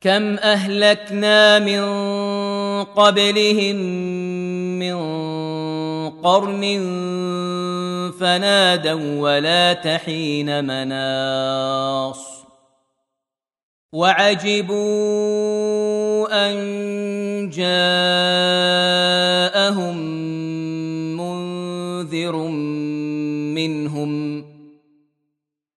كم أهلكنا من قبلهم من قرن فنادوا ولا تحين مناص وعجبوا أن جاءهم منذر منهم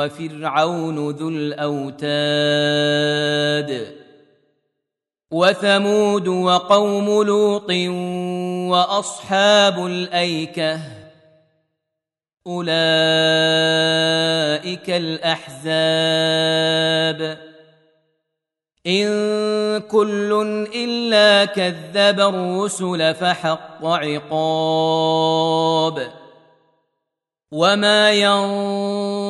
وفرعون ذو الأوتاد وثمود وقوم لوط وأصحاب الأيكة أولئك الأحزاب إن كل إلا كذب الرسل فحق عقاب وما ينظر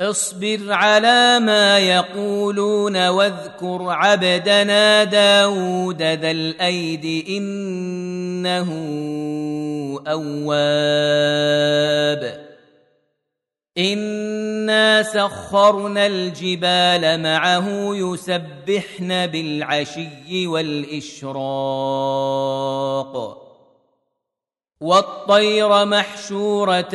اصبر على ما يقولون واذكر عبدنا داود ذا الأيد إنه أواب. إنا سخرنا الجبال معه يسبحن بالعشي والإشراق. والطير محشورة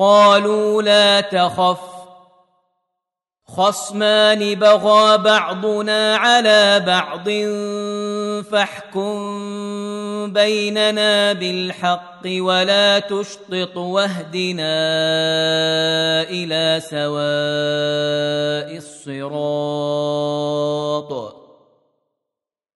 قالوا لا تخف. خصمان بغى بعضنا على بعض فاحكم بيننا بالحق ولا تشطط واهدنا إلى سواء الصراط.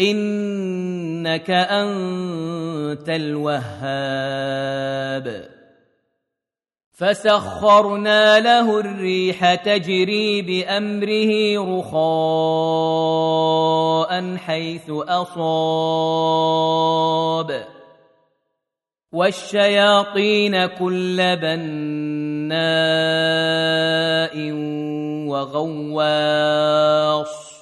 إنك أنت الوهاب. فسخرنا له الريح تجري بأمره رخاء حيث أصاب. والشياطين كل بناء وغواص.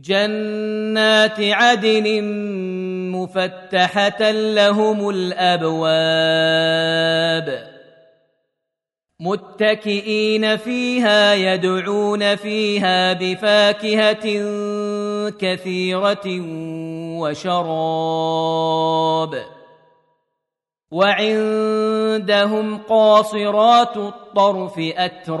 جنات عدن مفتحة لهم الأبواب. متكئين فيها يدعون فيها بفاكهة كثيرة وشراب. وعندهم قاصرات الطرف أتراب.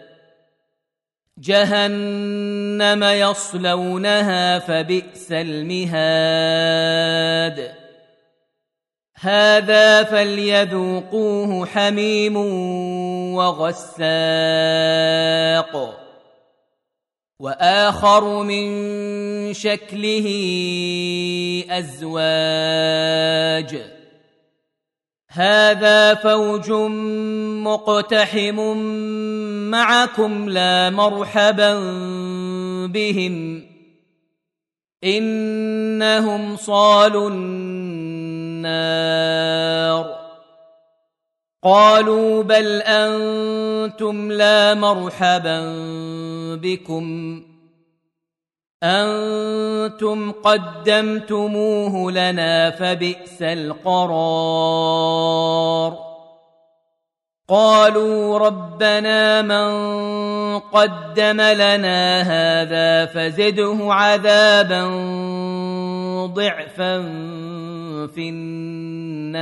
جهنم يصلونها فبئس المهاد. هذا فليذوقوه حميم وغساق. وآخر من شكله أزواج. هذا فوج مقتحم معكم لا مرحبا بهم. إنهم صالوا النار. قالوا بل أنتم لا مرحبا بكم. أنتم قدمتموه لنا فبئس القرار. قالوا ربنا من قدم لنا هذا فزده عذابا ضعفا في النار.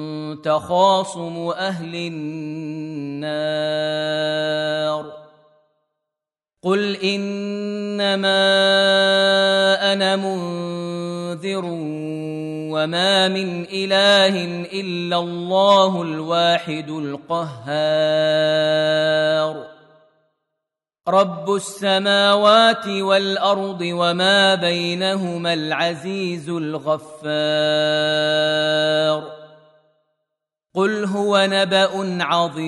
تخاصم أهل النار. قل إنما أنا منذر وما من إله إلا الله الواحد القهار. رب السماوات والأرض وما بينهما العزيز الغفار. قل هو نبا عظيم.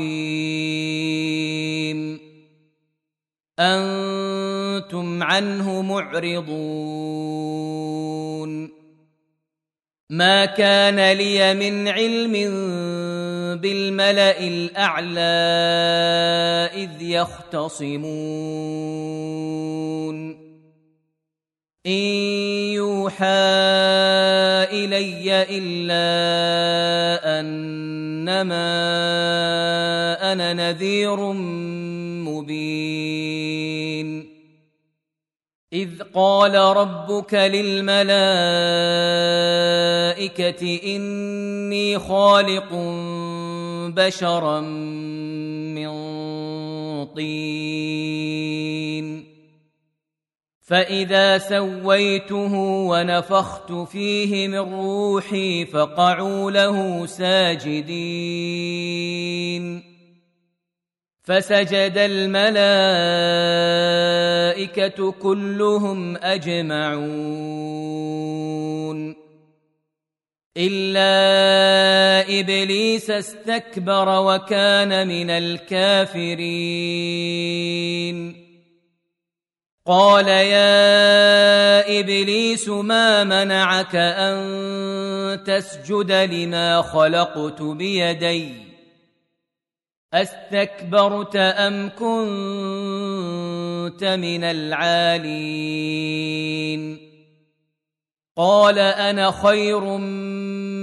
أنتم عنه معرضون. ما كان لي من علم بالملا الاعلى اذ يختصمون. إن يوحى إلي إلا أنما أنا نذير مبين. إذ قال ربك للملائكة إني خالق بشرا من طين. فإذا سويته ونفخت فيه من روحي فقعوا له ساجدين. فسجد الملائكة كلهم أجمعون. إلا إبليس استكبر وكان من الكافرين. قال يا إبليس ما منعك أن تسجد لما خلقت بيدي؟ أستكبرت أم كنت من العالين؟ قال أنا خير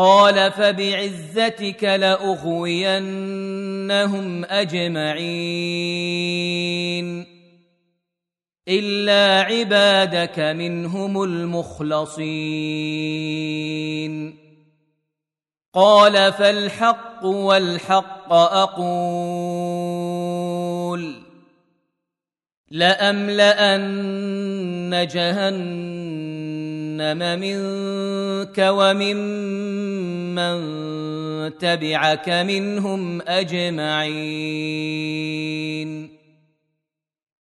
قال فبعزتك لأغوينهم أجمعين إلا عبادك منهم المخلصين قال فالحق والحق أقول لأملأن جهنم منك وممن تبعك منهم أجمعين.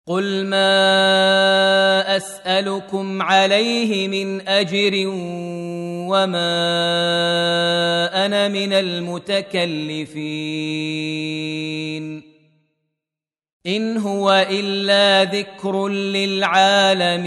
قل ما أسألكم عليه من أجر وما أنا من المتكلفين. إن هو إلا ذكر للعالمين.